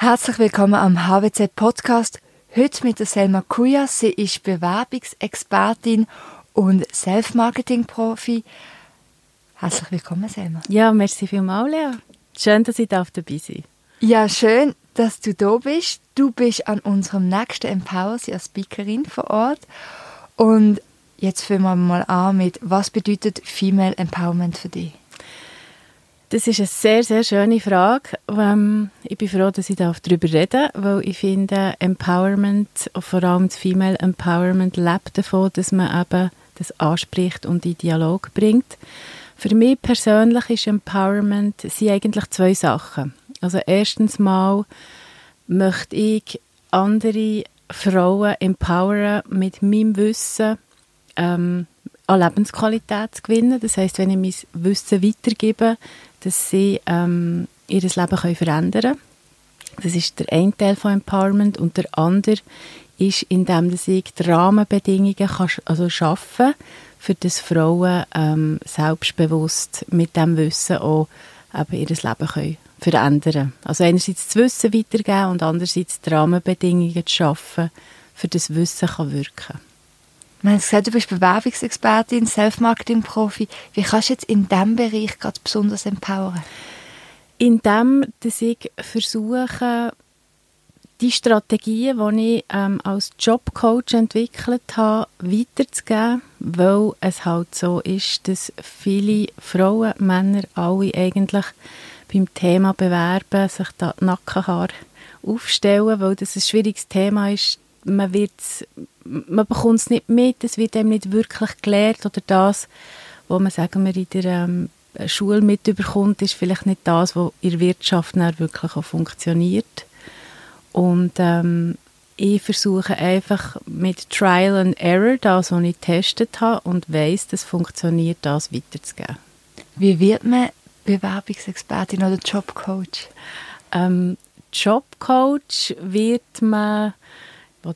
Herzlich willkommen am HWZ Podcast. Heute mit der Selma Kuya. Sie ist Bewerbungsexpertin und Self-Marketing-Profi. Herzlich willkommen, Selma. Ja, merci vielmals, Lea. Schön, dass ich dabei sein Ja, schön, dass du da bist. Du bist an unserem nächsten Empower, als Speakerin vor Ort. Und jetzt fangen wir mal an mit, was bedeutet Female Empowerment für dich? Das ist eine sehr, sehr schöne Frage. Ähm, ich bin froh, dass ich darüber darf, weil ich finde, Empowerment, vor allem das Female Empowerment, lebt davon, dass man eben das anspricht und in Dialog bringt. Für mich persönlich ist Empowerment sind eigentlich zwei Sachen. Also erstens mal möchte ich andere Frauen empowern mit meinem Wissen ähm, an Lebensqualität zu gewinnen. Das heißt, wenn ich mein Wissen weitergebe, dass sie ähm, ihr Leben können verändern können. Das ist der eine Teil von Empowerment und der andere ist, indem ich die Rahmenbedingungen kann, also schaffen für das Frauen ähm, selbstbewusst mit dem Wissen auch eben ihr Leben können verändern Also einerseits das Wissen weitergeben und andererseits die Rahmenbedingungen zu schaffen, für das Wissen kann wirken man hat gesagt, du bist Bewerbungsexpertin, Self-Marketing-Profi. Wie kannst du jetzt in diesem Bereich gerade besonders empowern? Indem, dass ich versuche, die Strategien, die ich ähm, als Jobcoach entwickelt habe, weiterzugeben, weil es halt so ist, dass viele Frauen, Männer, alle eigentlich beim Thema Bewerben sich da die Nackenhaare aufstellen, weil das ein schwieriges Thema ist. Man wird man bekommt es nicht mit, es wird einem nicht wirklich gelehrt oder das, was man, sagen wir, in der ähm, Schule mitbekommt, ist vielleicht nicht das, was in der Wirtschaft wirklich auch funktioniert. Und ähm, ich versuche einfach mit Trial and Error, das, was ich getestet habe und weiß, das funktioniert, das weiterzugeben. Wie wird man Bewerbungsexpertin oder Jobcoach? Ähm, Jobcoach wird man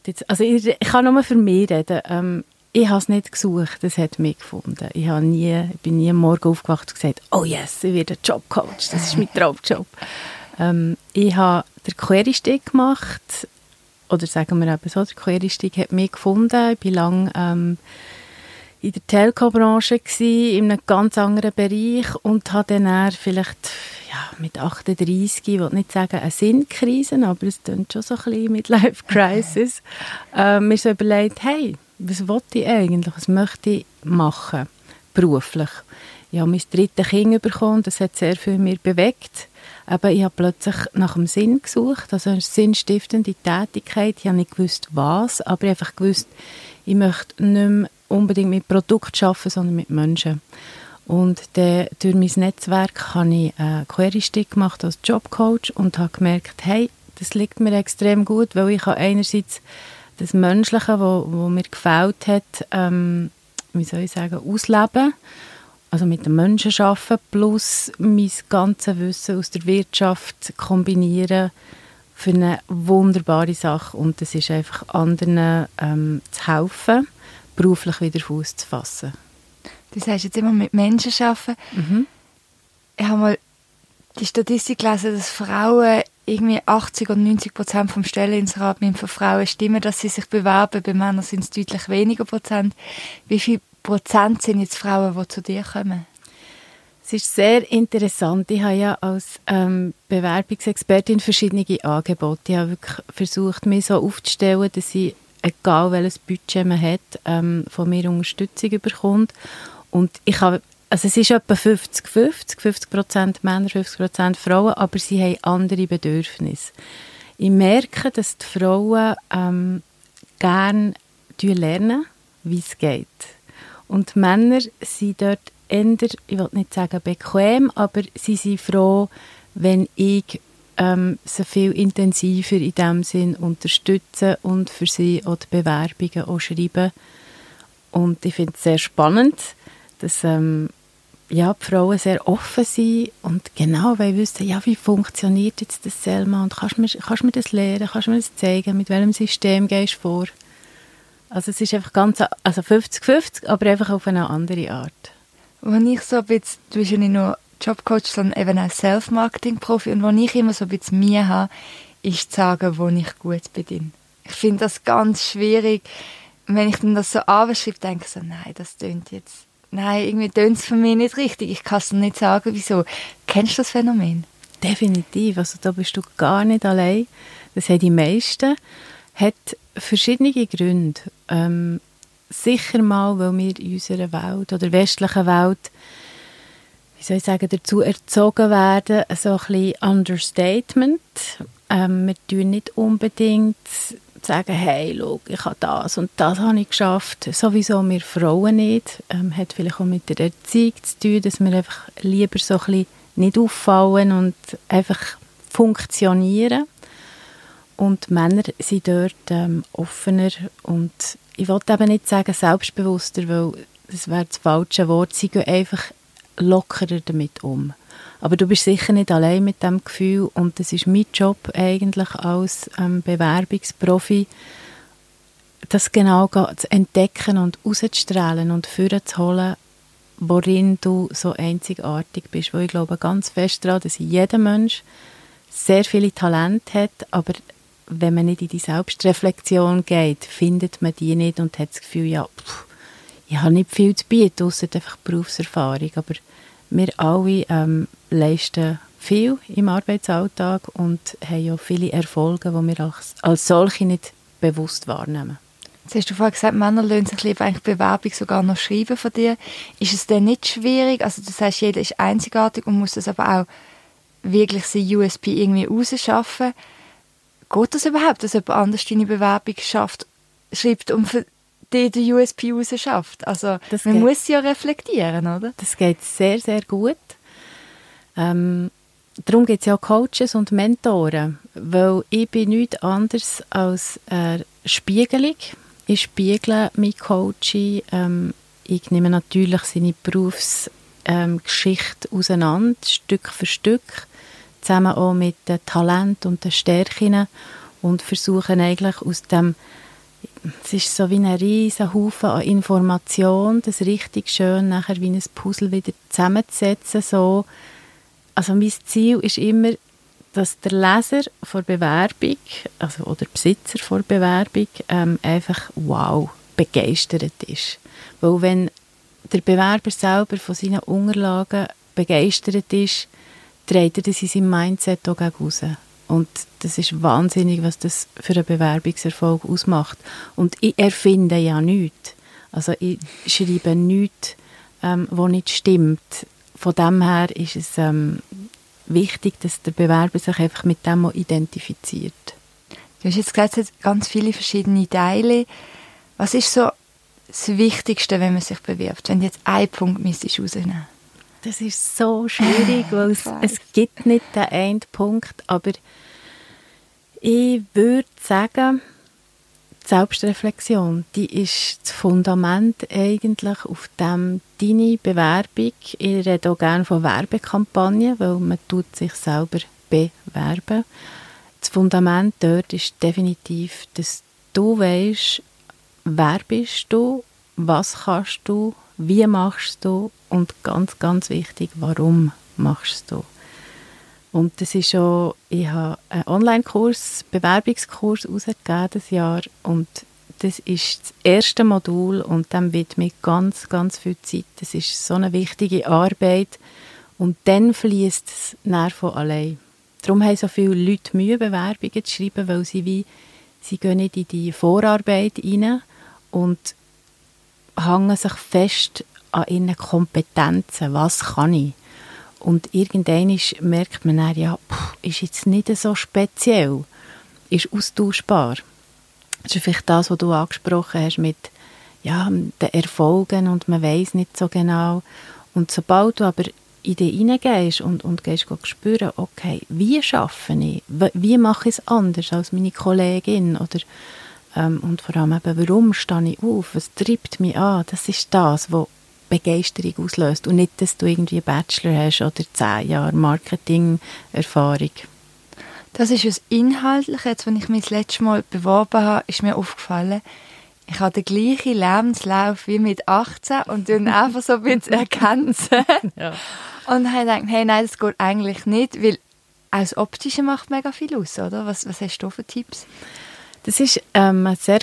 Jetzt, also ich, ich kann nur für mich reden. Ähm, ich habe es nicht gesucht, es hat mich gefunden. Ich, habe nie, ich bin nie am Morgen aufgewacht und gesagt, oh yes, ich werde Jobcoach, das ist mein Traumjob. ähm, ich habe den Quereinstieg gemacht, oder sagen wir eben so, der Quereinstieg hat mich gefunden. Ich war lange ähm, in der Telco-Branche, in einem ganz anderen Bereich und habe dann vielleicht ja, mit 38, ich will nicht sagen eine Sinnkrise, aber es klingt schon so ein bisschen mit Life Crisis, äh, mir so überlegt, hey, was wollte ich eigentlich, was möchte ich machen, beruflich. Ich habe mein drittes Kind bekommen, das hat sehr viel mir bewegt. Aber ich habe plötzlich nach dem Sinn gesucht, also eine sinnstiftende Tätigkeit. Ich habe nicht gewusst, was, aber ich habe einfach gewusst, ich möchte nicht mehr unbedingt mit Produkten arbeiten, sondern mit Menschen. Und dann, durch mein Netzwerk habe ich einen Query-Stick gemacht als Jobcoach und habe gemerkt, hey, das liegt mir extrem gut, weil ich einerseits das Menschliche, wo mir gefällt hat, ähm, wie soll ich sagen, ausleben, also mit den Menschen arbeiten, plus mein ganzes Wissen aus der Wirtschaft kombinieren für eine wunderbare Sache. Und das ist einfach anderen ähm, zu helfen, beruflich wieder Fuß zu fassen. Du sagst jetzt immer mit Menschen arbeiten. Mhm. Ich habe mal die Statistik gelesen, dass Frauen irgendwie 80 oder 90 Prozent vom Stelleninserat für Frauen stimmen, dass sie sich bewerben. Bei Männern sind es deutlich weniger Prozent. Wie viel Prozent sind jetzt Frauen, die zu dir kommen? Es ist sehr interessant. Ich habe ja als ähm, Bewerbungsexpertin verschiedene Angebote. Ich habe wirklich versucht, mich so aufzustellen, dass ich, egal welches Budget man hat, ähm, von mir Unterstützung bekommt. Und ich habe, also es ist etwa 50-50, 50 Prozent Männer, 50 Prozent Frauen, aber sie haben andere Bedürfnisse. Ich merke, dass die Frauen ähm, gerne lernen, wie es geht. Und die Männer sind dort eher, ich will nicht sagen bequem, aber sie sind froh, wenn ich ähm, sie viel intensiver in dem Sinn unterstütze und für sie auch die Bewerbungen auch schreibe. Und ich finde es sehr spannend, dass ähm, ja, die Frauen sehr offen sind und genau weil wissen, ja, wie funktioniert jetzt das Selma und kannst du mir, kannst mir das lernen, kannst du mir das zeigen, mit welchem System gehst du vor. Also es ist einfach ganz, also 50-50, aber einfach auf eine andere Art. Wenn ich so ein bisschen, du bist ja nicht nur Jobcoach, sondern eben auch Self-Marketing-Profi und wo ich immer so ein bisschen Mühe habe, ist zu sagen, wo ich gut bin. Ich finde das ganz schwierig. Wenn ich dann das so anschreibe, denke ich so, nein, das tönt jetzt, nein, irgendwie tönt es für mich nicht richtig. Ich kann es nicht sagen, wieso. Kennst du das Phänomen? Definitiv. Also da bist du gar nicht allein. Das haben die meisten. Hat verschiedene Gründe. Ähm, sicher mal, weil wir in unserer Welt oder westlichen Welt wie soll ich sagen, dazu erzogen werden, so ein bisschen Understatement. Ähm, wir tun nicht unbedingt sagen, hey, schau, ich habe das und das habe ich geschafft. Sowieso wir Frauen nicht. Ähm, hat vielleicht auch mit der Erziehung zu tun, dass wir einfach lieber so ein bisschen nicht auffallen und einfach funktionieren. Und Männer sind dort ähm, offener und ich wollte eben nicht sagen selbstbewusster, weil das wäre das falsche Wort. Sie gehen einfach lockerer damit um. Aber du bist sicher nicht allein mit dem Gefühl und das ist mein Job eigentlich als ähm, Bewerbungsprofi, das genau zu entdecken und rauszustrahlen und vorzuholen, worin du so einzigartig bist. Weil ich glaube ganz fest daran, dass jeder Mensch sehr viele Talente hat, aber wenn man nicht in die Selbstreflexion geht, findet man die nicht und hat das Gefühl, ja, pff, ich habe nicht viel zu bieten, außer einfach Berufserfahrung. Aber wir alle ähm, leisten viel im Arbeitsalltag und haben ja viele Erfolge, die wir als, als solche nicht bewusst wahrnehmen. Jetzt hast du vorhin gesagt, Männer lernen sich lieber eigentlich Bewerbung sogar noch schreiben von dir. Ist es denn nicht schwierig? Also das heißt, jeder ist einzigartig und muss das aber auch wirklich sein USP irgendwie rausschaffen. Geht das überhaupt, dass jemand anders deine Bewerbung schafft, schreibt und für die den USP rausschafft? Also das man geht, muss ja reflektieren, oder? Das geht sehr, sehr gut. Ähm, darum gibt es ja Coaches und Mentoren, weil ich bin nichts anderes als eine Spiegelung. Ich spiegle mein Coaching. Ähm, ich nehme natürlich seine Berufsgeschichte ähm, auseinander, Stück für Stück, zusammen auch mit den Talenten und den Stärken und versuche eigentlich aus dem es ist so wie ein riesen Haufen an Information, das richtig schön nachher wie ein Puzzle wieder zusammenzusetzen. So. Also mein Ziel ist immer, dass der Leser vor Bewerbung, also oder Besitzer vor Bewerbung, ähm, einfach wow, begeistert ist. Weil wenn der Bewerber selber von seinen Unterlagen begeistert ist, trägt er das in seinem Mindset auch raus. Und das ist wahnsinnig, was das für einen Bewerbungserfolg ausmacht. Und ich erfinde ja nichts. Also ich schreibe nichts, ähm, was nicht stimmt. Von dem her ist es ähm, wichtig, dass der Bewerber sich einfach mit dem identifiziert. Du hast jetzt gesagt, es hat ganz viele verschiedene Teile. Was ist so das Wichtigste, wenn man sich bewirbt? Wenn du jetzt einen Punkt rausnehmen Das ist so schwierig, weil es, es gibt nicht den einen Punkt, aber ich würde sagen, die Selbstreflexion, die ist das Fundament eigentlich, auf dem deine Bewerbung, ich rede auch gerne von Werbekampagnen, weil man tut sich selber bewerben. Das Fundament dort ist definitiv, dass du weißt, wer bist du, was kannst du, wie machst du und ganz, ganz wichtig, warum machst du. Und das ist schon, ich habe einen Online-Kurs, Bewerbungskurs ausgegeben das Jahr und das ist das erste Modul und dann widme ich ganz, ganz viel Zeit. Das ist so eine wichtige Arbeit und dann fließt es näher von allein. Darum haben so viele Leute Mühe, Bewerbungen zu schreiben, weil sie wie, sie gehen nicht in die Vorarbeit rein und hängen sich fest an ihren Kompetenzen. Was kann ich? Und irgendwann merkt man dann, ja, ist jetzt nicht so speziell, ist austauschbar. Das ist vielleicht das, was du angesprochen hast mit ja, den Erfolgen und man weiß nicht so genau. Und sobald du aber in dich hineingehst und, und gehst spüren, okay, wie schaffe ich, wie mache ich es anders als meine Kollegin oder ähm, und vor allem eben, warum stehe ich auf, was treibt mich an, das ist das, was Begeisterung auslöst und nicht, dass du irgendwie einen Bachelor hast oder zehn Jahre Marketing-Erfahrung. Das ist das Inhaltliche. Jetzt, als ich mich das letzte Mal beworben habe, ist mir aufgefallen, ich habe den gleichen Lebenslauf wie mit 18 und dann einfach so ein bisschen ergänzen. ja. Und habe gedacht, hey, nein, das geht eigentlich nicht, weil auch das Optische macht mega viel aus, oder? Was, was hast du für Tipps? Das ist ähm, ein sehr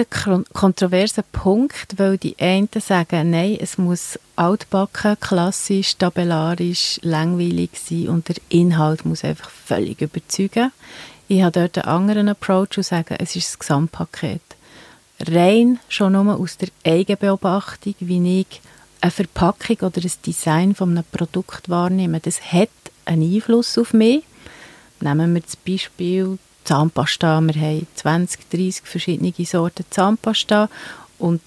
kontroverser Punkt, weil die einen sagen, nein, es muss altbacken, klassisch, tabellarisch, langweilig sein und der Inhalt muss einfach völlig überzeugen. Ich habe dort einen anderen Approach und sage, es ist das Gesamtpaket. Rein schon nur aus der Eigenbeobachtung, wie ich eine Verpackung oder ein Design von einem Produkt wahrnehme, das hat einen Einfluss auf mich. Nehmen wir das Beispiel Zahnpasta. Wir haben 20, 30 verschiedene Sorten Zahnpasta und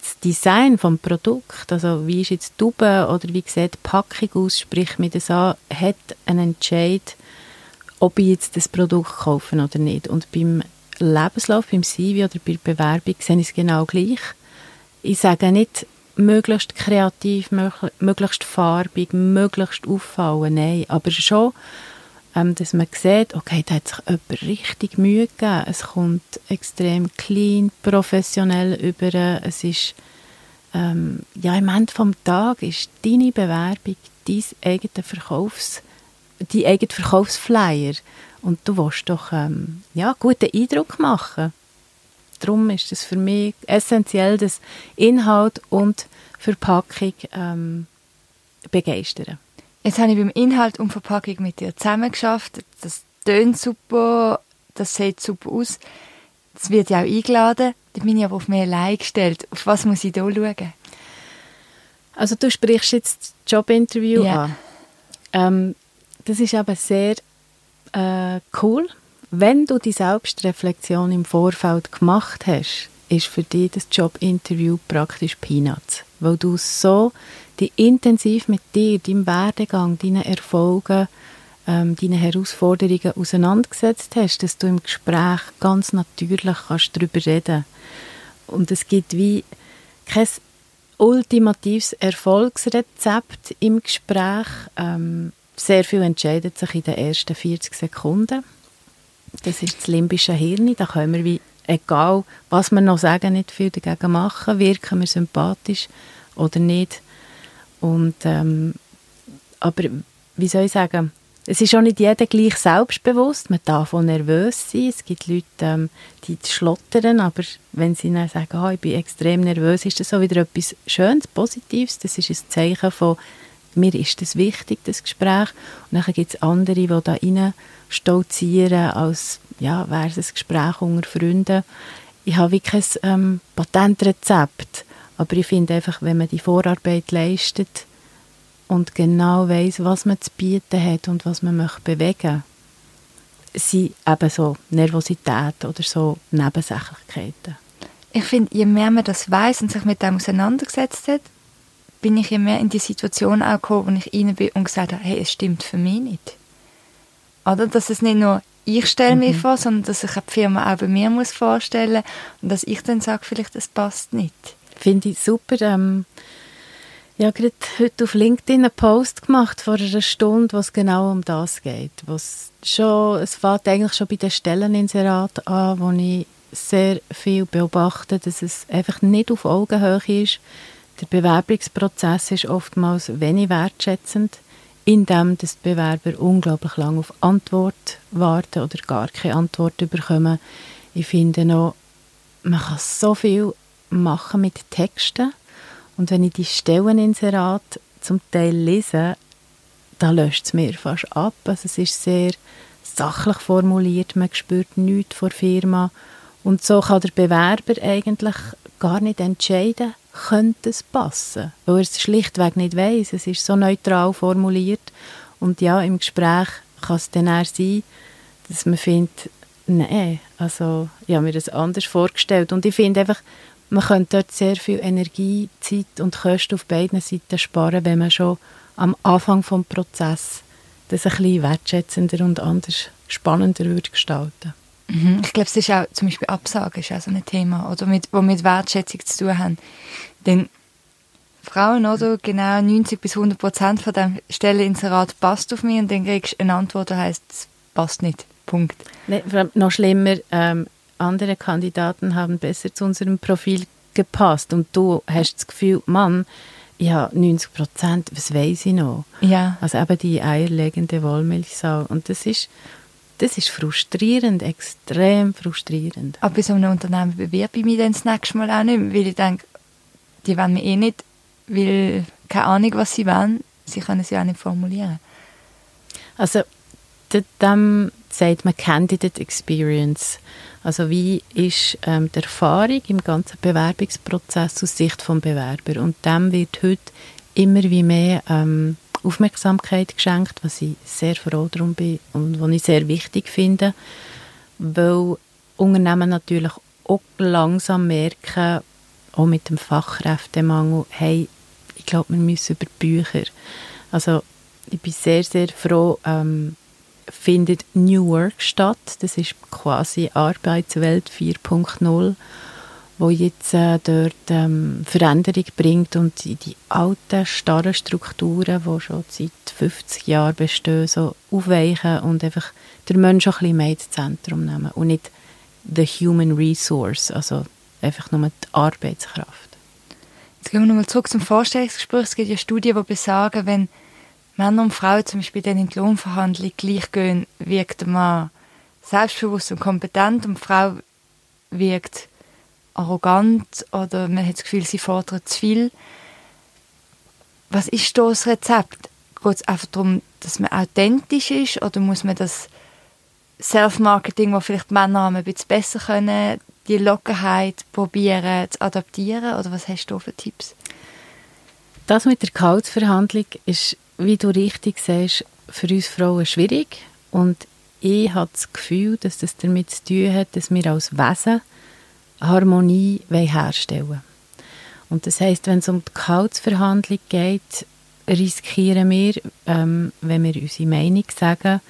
das Design des Produkts, also wie ist jetzt die Tube oder wie sieht die Packung aus, sprich mir das an, hat einen Entscheid, ob ich jetzt das Produkt kaufe oder nicht. Und beim Lebenslauf, beim CV oder bei der Bewerbung sehe ich es genau gleich. Ich sage nicht, möglichst kreativ, möglichst farbig, möglichst auffallen, nein, aber schon ähm, dass man sieht, okay, da hat sich jemand richtig Mühe gegeben. Es kommt extrem clean, professionell über. Es ist, ähm, ja, im Ende vom Tag ist deine Bewerbung dein eigener Verkaufs, dein eigener Verkaufsflyer. Und du willst doch, ähm, ja, guten Eindruck machen. Darum ist es für mich essentiell, dass Inhalt und Verpackung ähm, begeistern. Jetzt habe ich beim Inhalt und Verpackung mit dir zusammen geschafft. Das tönt super, das sieht super aus. Das wird ja auch eingeladen. Da bin ich aber auf mich allein gestellt. Auf was muss ich da schauen? Also du sprichst jetzt das Jobinterview ja. an. Ähm, das ist aber sehr äh, cool. Wenn du die Selbstreflexion im Vorfeld gemacht hast, ist für dich das Jobinterview praktisch Peanuts, weil du so dich intensiv mit dir, deinem Werdegang, deinen Erfolgen, ähm, deinen Herausforderungen auseinandergesetzt hast, dass du im Gespräch ganz natürlich kannst darüber reden Und es gibt wie kein ultimatives Erfolgsrezept im Gespräch. Ähm, sehr viel entscheidet sich in den ersten 40 Sekunden. Das ist das limbische Hirn. Da können wir wie, egal was wir noch sagen, nicht viel dagegen machen. Wirken wir sympathisch oder nicht. Und, ähm, aber wie soll ich sagen, es ist auch nicht jeder gleich selbstbewusst, man darf auch nervös sein. Es gibt Leute, ähm, die schlottern, aber wenn sie dann sagen, oh, ich bin extrem nervös, ist das auch wieder etwas Schönes, Positives. Das ist ein Zeichen von, mir ist das wichtig, das Gespräch. Und dann gibt es andere, die da rein stolzieren, als ja, wäre es ein Gespräch unter Freunden. Ich habe wirklich ein ähm, Patentrezept aber ich finde einfach, wenn man die Vorarbeit leistet und genau weiß, was man zu bieten hat und was man möchte bewegen, sind eben so Nervosität oder so Nebensächlichkeiten. Ich finde, je mehr man das weiß und sich mit dem auseinandergesetzt hat, bin ich je mehr in die Situation auch gekommen, wo ich rein bin und gesagt habe, hey, es stimmt für mich nicht. Oder, dass es nicht nur ich stelle mhm. mich vor, sondern dass sich die Firma auch bei mir muss vorstellen und dass ich dann sage, vielleicht das passt nicht. Finde ich super. Ähm, habe gerade heute auf LinkedIn einen Post gemacht vor einer Stunde, wo es genau um das geht. Was schon, es fängt eigentlich schon bei den Stelleninserat an, wo ich sehr viel beobachte, dass es einfach nicht auf Augenhöhe ist. Der Bewerbungsprozess ist oftmals wenig wertschätzend, indem die Bewerber unglaublich lange auf Antwort warten oder gar keine Antwort bekommen. Ich finde noch, man kann so viel machen mit Texten. Und wenn ich die Stelleninserat zum Teil lese, da löscht es mir fast ab. Also es ist sehr sachlich formuliert, man spürt nichts vor der Firma. Und so kann der Bewerber eigentlich gar nicht entscheiden, könnte es passen, weil er es schlichtweg nicht weiß. Es ist so neutral formuliert. Und ja, im Gespräch kann es dann eher sein, dass man findet, nein, also ich habe mir das anders vorgestellt. Und ich finde einfach, man könnte dort sehr viel Energie, Zeit und Kosten auf beiden Seiten sparen, wenn man schon am Anfang des Prozesses das ein bisschen wertschätzender und anders spannender würde gestalten mhm. Ich glaube, es ist auch zum Beispiel Absagen ist auch so ein Thema, oder mit, wo mit Wertschätzung zu tun haben. Denn Frauen, oder, genau 90 bis 100 Prozent von dem Stelleninserat passt auf mich und dann kriegst du eine Antwort, die heisst, es passt nicht. Punkt. Nee, noch schlimmer, ähm, andere Kandidaten haben besser zu unserem Profil gepasst und du hast das Gefühl, Mann, ja, 90 Prozent, was weiß ich noch? Ja. Also eben die eierlegende Wollmilchsau. Und das ist, das ist frustrierend, extrem frustrierend. Aber bei so einem Unternehmen bewerbe ich mich dann das nächste Mal auch nicht mehr, weil ich denke, die wollen mich eh nicht, weil keine Ahnung, was sie wollen, sie können es ja auch nicht formulieren. Also, dem sagt man Candidate Experience. Also wie ist ähm, die Erfahrung im ganzen Bewerbungsprozess aus Sicht des Bewerber? Und dem wird heute immer wie mehr ähm, Aufmerksamkeit geschenkt, was ich sehr froh darum bin und was ich sehr wichtig finde, weil Unternehmen natürlich auch langsam merken, auch mit dem Fachkräftemangel, hey, ich glaube, wir müssen über Bücher. Also ich bin sehr, sehr froh, ähm, findet New Work statt. Das ist quasi Arbeitswelt 4.0, wo jetzt äh, dort ähm, Veränderung bringt und die, die alten, starren Strukturen, die schon seit 50 Jahren bestehen, so aufweichen und einfach den Menschen ein bisschen mehr ins Zentrum nehmen und nicht the human resource, also einfach nur die Arbeitskraft. Jetzt gehen wir nochmal zurück zum Vorstellungsgespräch. Es gibt ja Studien, die besagen, wenn Männer und Frauen zum Beispiel dann in die Lohnverhandlung gleich gehen, wirkt Mann selbstbewusst und kompetent und die Frau wirkt arrogant oder man hat das Gefühl, sie fordert zu viel. Was ist da das Rezept? Geht es einfach darum, dass man authentisch ist oder muss man das Self-Marketing, das vielleicht Männer ein bisschen besser können, die Lockerheit probieren zu adaptieren? Oder was hast du für Tipps? Das mit der Gehaltsverhandlung ist wie du richtig sagst, für uns Frauen schwierig. Und ich habe das Gefühl, dass das damit zu tun hat, dass wir als Wesen Harmonie herstellen wollen. Und das heißt, wenn es um die Gehaltsverhandlung geht, riskieren wir, ähm, wenn wir unsere Meinung sagen,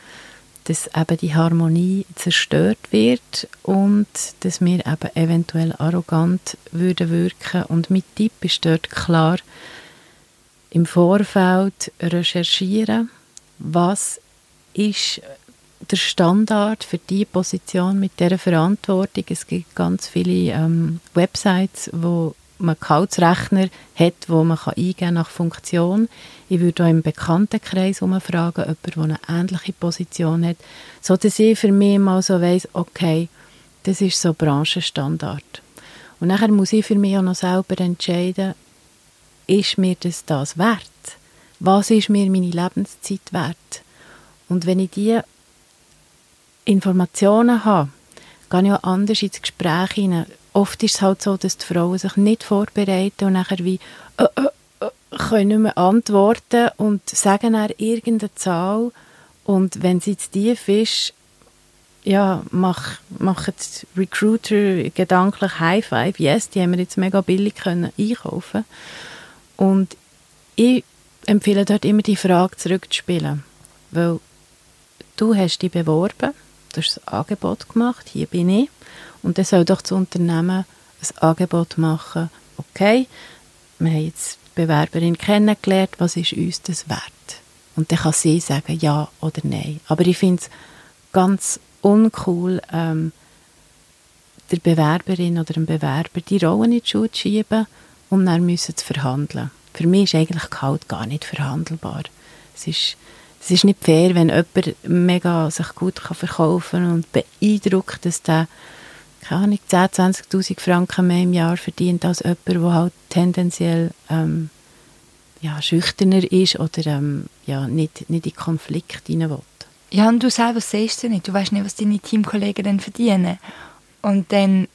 dass eben die Harmonie zerstört wird und dass wir eben eventuell arrogant würden wirken. Und mit Tipp ist dort klar, im Vorfeld recherchieren, was ist der Standard für die Position mit der Verantwortung. Es gibt ganz viele ähm, Websites, wo man Gehaltsrechner hat, wo man kann eingeben nach Funktion. Ich würde auch im Bekanntenkreis umfragen, jemand, der eine ähnliche Position hat, so dass ich für mich mal so weiss, okay, das ist so Branchenstandard. Und nachher muss ich für mich auch noch selber entscheiden, ist mir das das wert? Was ist mir meine Lebenszeit wert? Und wenn ich diese Informationen habe, gehe ich auch anders ins Gespräch hinein. Oft ist es halt so, dass die Frauen sich nicht vorbereiten und nachher wie äh, äh, äh, können nicht mehr antworten und sagen dann irgendeine Zahl und wenn sie zu tief ist, ja, mach, machen Recruiter gedanklich High Five. Yes, die haben wir jetzt mega billig können einkaufen und ich empfehle dort immer die Frage zurückzuspielen, weil du hast dich beworben, du hast ein Angebot gemacht, hier bin ich, und dann soll doch das Unternehmen ein Angebot machen, okay, wir haben jetzt die Bewerberin kennengelernt, was ist uns das wert? Und dann kann sie sagen, ja oder nein. Aber ich finde es ganz uncool, ähm, der Bewerberin oder dem Bewerber die Rolle in die Schuhe zu schieben und dann müssen zu verhandeln. Für mich ist eigentlich Gehalt gar nicht verhandelbar. Es ist, es ist nicht fair, wenn jemand mega sich gut kann verkaufen kann und beeindruckt, dass der keine Ahnung, 10.000, 20'000 Franken mehr im Jahr verdient als jemand, der halt tendenziell ähm, ja, schüchterner ist oder ähm, ja, nicht, nicht in Konflikt hinein will. Ja, und du selber siehst es nicht. Du weißt nicht, was deine Teamkollegen dann verdienen. Und dann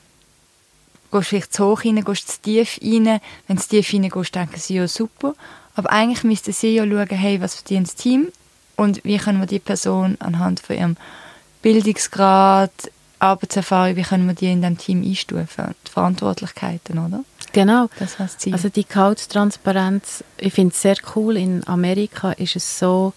gehst vielleicht zu hoch rein, gehst zu tief rein. Wenn du zu tief rein gehst, denken sie, ja super. Aber eigentlich müssten sie ja schauen, hey, was verdient das Team und wie können wir die Person anhand von ihrem Bildungsgrad, Arbeitserfahrung, wie können wir die in dem Team einstufen? Die Verantwortlichkeiten, oder? Genau. Das war das Ziel. Also die Gehaltstransparenz, ich finde es sehr cool. In Amerika ist es so,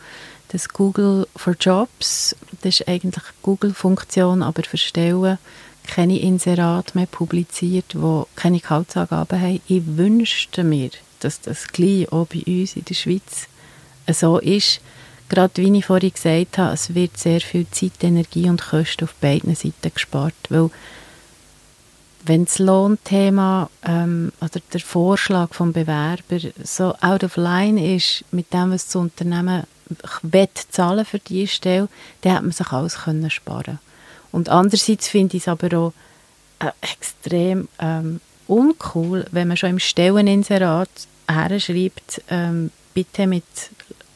dass Google for Jobs, das ist eigentlich Google-Funktion, aber für Stellen, keine Inserate mehr publiziert, die keine Gehaltsangaben haben. Ich wünschte mir, dass das gleich auch bei uns in der Schweiz so ist. Gerade wie ich vorhin gesagt habe, es wird sehr viel Zeit, Energie und Kosten auf beiden Seiten gespart, weil wenn das Lohnthema ähm, oder der Vorschlag vom Bewerber so out of line ist mit dem, was das Unternehmen will zahlen für diese Stelle, dann hat man sich alles können sparen Und andererseits finde ich es aber auch äh, extrem ähm, uncool, wenn man schon im Stelleninserat herschreibt, ähm, bitte mit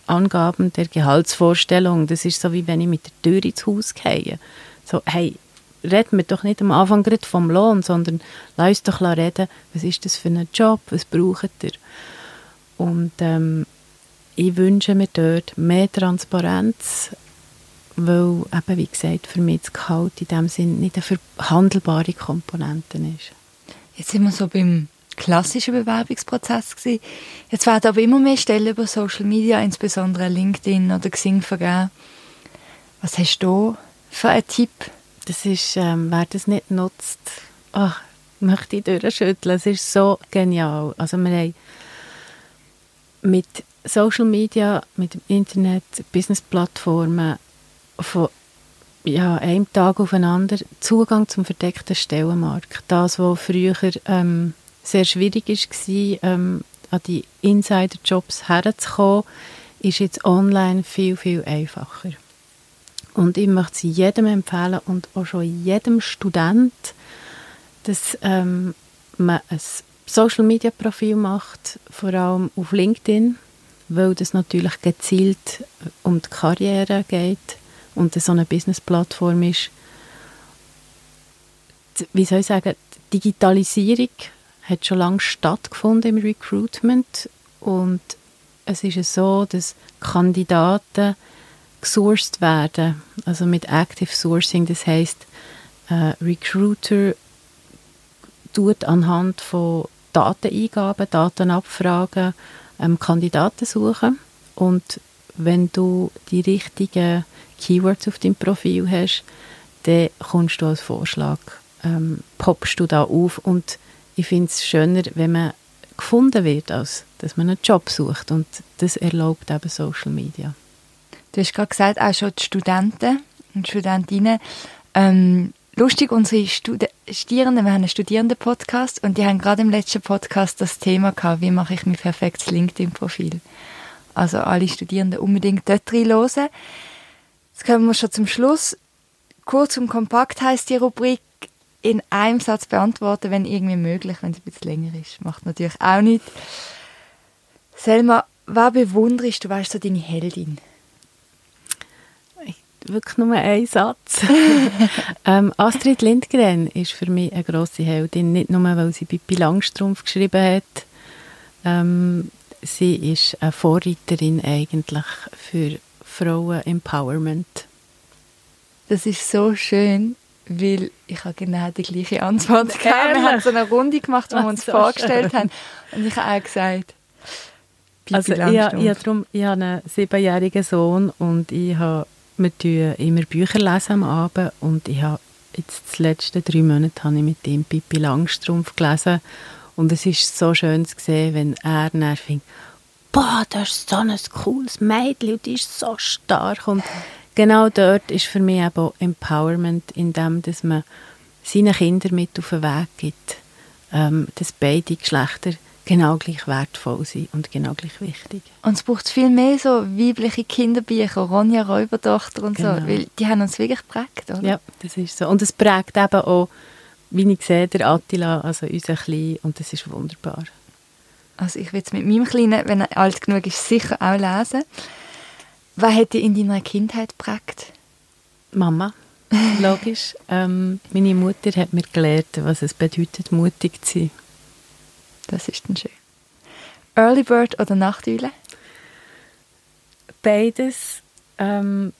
Angaben der Gehaltsvorstellung. Das ist so, wie wenn ich mit der Tür ins Haus gehe. So, hey, reden wir doch nicht am Anfang vom Lohn, sondern lass uns doch reden, was ist das für ein Job, was braucht ihr? Und ähm, ich wünsche mir dort mehr Transparenz, weil eben, wie gesagt, für mich das Gehalt in dem Sinn nicht eine verhandelbare Komponente ist. Jetzt sind wir so beim klassischen Bewerbungsprozess gewesen. Jetzt werden aber immer mehr Stellen über Social Media, insbesondere LinkedIn oder Xing vergeben. Was hast du für einen Tipp? Das ist, ähm, wer das nicht nutzt, ach, möchte ich durchschütteln. Es ist so genial. Also wir haben mit Social Media, mit dem Internet, Business-Plattformen von ja, einem Tag auf den anderen Zugang zum verdeckten Stellenmarkt. Das, was früher ähm, sehr schwierig war, ähm, an die Insider-Jobs herzukommen, ist jetzt online viel, viel einfacher. Und ich möchte sie jedem empfehlen und auch schon jedem Student, dass ähm, man ein Social-Media-Profil macht, vor allem auf LinkedIn, weil das natürlich gezielt um die Karriere geht und so eine Business-Plattform ist. Wie soll ich sagen, die Digitalisierung hat schon lange stattgefunden im Recruitment und es ist so, dass Kandidaten gesourced werden, also mit Active Sourcing, das heißt, äh, Recruiter tut anhand von Dateneingaben, Datenabfragen ähm, Kandidaten suchen und wenn du die richtigen Keywords auf deinem Profil hast, dann kommst du als Vorschlag, ähm, poppst du da auf und ich finde es schöner, wenn man gefunden wird, als dass man einen Job sucht und das erlaubt eben Social Media. Du hast gerade gesagt, auch schon die Studenten und Studentinnen. Ähm, lustig, unsere Stud Studierenden, wir haben einen Studierenden-Podcast und die haben gerade im letzten Podcast das Thema gehabt, wie mache ich mein perfektes LinkedIn-Profil. Also alle Studierenden unbedingt dort reinhören. Jetzt kommen wir schon zum Schluss. Kurz und kompakt heißt die Rubrik in einem Satz beantworten, wenn irgendwie möglich, wenn es ein bisschen länger ist. Macht natürlich auch nicht. Selma, was bewunderst du, weißt du, deine Heldin? wirklich nur ein Satz. ähm, Astrid Lindgren ist für mich eine grosse Heldin, nicht nur, weil sie Pippi Langstrumpf geschrieben hat. Ähm, sie ist eine Vorreiterin eigentlich für Frauen-Empowerment. Das ist so schön, weil ich habe genau die gleiche Antwort gegeben. Wir haben so eine Runde gemacht, wo wir uns so vorgestellt schön. haben. Und ich habe auch gesagt, Pippi also ich, ich, habe, ich habe einen siebenjährigen Sohn und ich habe wir lesen immer Bücher lesen am Abend und ich habe jetzt die letzten drei Monate habe ich mit ihm Pippi Langstrumpf gelesen und es ist so schön zu sehen, wenn er dann findet, boah, das ist so ein cooles Mädchen und die ist so stark und genau dort ist für mich eben Empowerment, in dem, dass man seinen Kindern mit auf den Weg gibt, ähm, dass beide Geschlechter genau gleich wertvoll sind und genau gleich wichtig. Und es braucht viel mehr so weibliche Kinderbücher, Ronja Räubertochter und genau. so, weil die haben uns wirklich geprägt, oder? Ja, das ist so. Und es prägt eben auch, wie ich sehe, der Attila, also unser Klein, und das ist wunderbar. Also ich will es mit meinem Kleinen, wenn er alt genug ist, sicher auch lesen. Was hat dich in deiner Kindheit geprägt? Mama, logisch. ähm, meine Mutter hat mir gelernt, was es bedeutet, mutig zu sein. Das ist dann schön. Early Bird oder Nachteule? Beides. Ähm,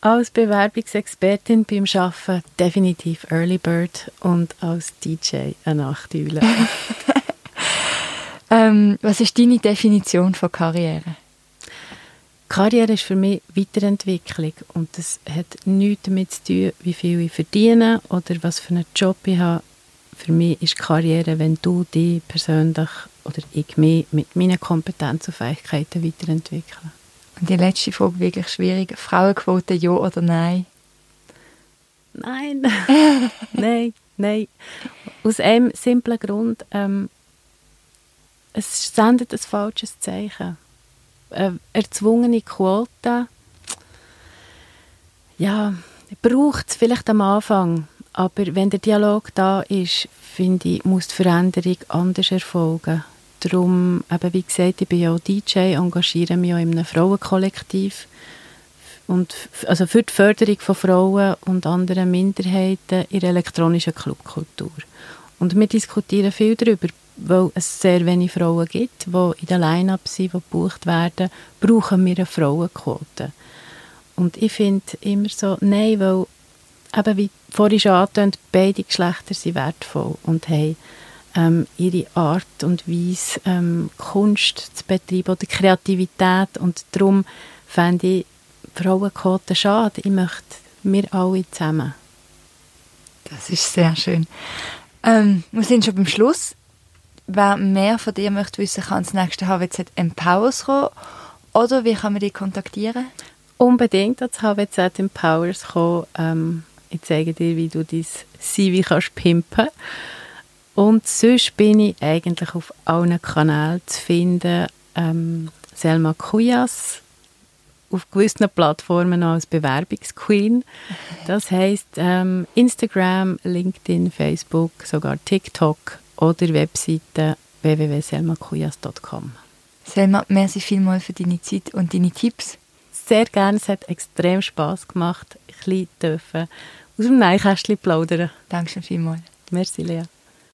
als Bewerbungsexpertin beim Arbeiten definitiv Early Bird und als DJ eine Nachteule. ähm, was ist deine Definition von Karriere? Karriere ist für mich Weiterentwicklung und das hat nichts damit zu tun, wie viel ich verdiene oder was für einen Job ich habe für mich ist Karriere, wenn du dich persönlich oder ich mich mit meinen Kompetenzen und Fähigkeiten weiterentwickle. Und die letzte Frage wirklich schwierig. Frauenquote ja oder nein? Nein. nein, nein. Aus einem simplen Grund. Ähm, es sendet ein falsches Zeichen. eine erzwungene Quote, ja, braucht es vielleicht am Anfang, aber wenn der Dialog da ist, finde ich, muss die Veränderung anders erfolgen. Darum, eben wie gesagt, ich bin ja auch DJ, engagiere mich auch in einem Frauenkollektiv und also für die Förderung von Frauen und anderen Minderheiten in der elektronischen Clubkultur. Und wir diskutieren viel darüber, weil es sehr wenige Frauen gibt, die in der Line-Up sind, die gebucht werden, brauchen wir eine Frauenquote. Und ich finde immer so, nein, weil eben wie vorhin schon angetönt, beide Geschlechter sind wertvoll und haben ähm, ihre Art und Weise, ähm, Kunst zu betreiben oder Kreativität. Und darum fände ich Frauenquote schade. Ich möchte wir alle zusammen. Das ist sehr schön. Ähm, wir sind schon beim Schluss. Wer mehr von dir möchte wissen, kann das nächste HWZ Empowers kommen. Oder wie kann man dich kontaktieren? Unbedingt ans HWZ Empowers kommen. Ähm, ich zeige dir, wie du dein CV kannst pimpen Und sonst bin ich eigentlich auf allen Kanälen zu finden. Ähm, Selma Kujas, auf gewissen Plattformen als Bewerbungsqueen. Das heißt ähm, Instagram, LinkedIn, Facebook, sogar TikTok oder Webseite www.selmakujas.com. Selma, merci vielmals für deine Zeit und deine Tipps. Sehr gerne, es hat extrem Spass gemacht, ein bisschen dürfen aus dem Nähkästchen plaudern. Dankeschön vielmals. Merci, Lea.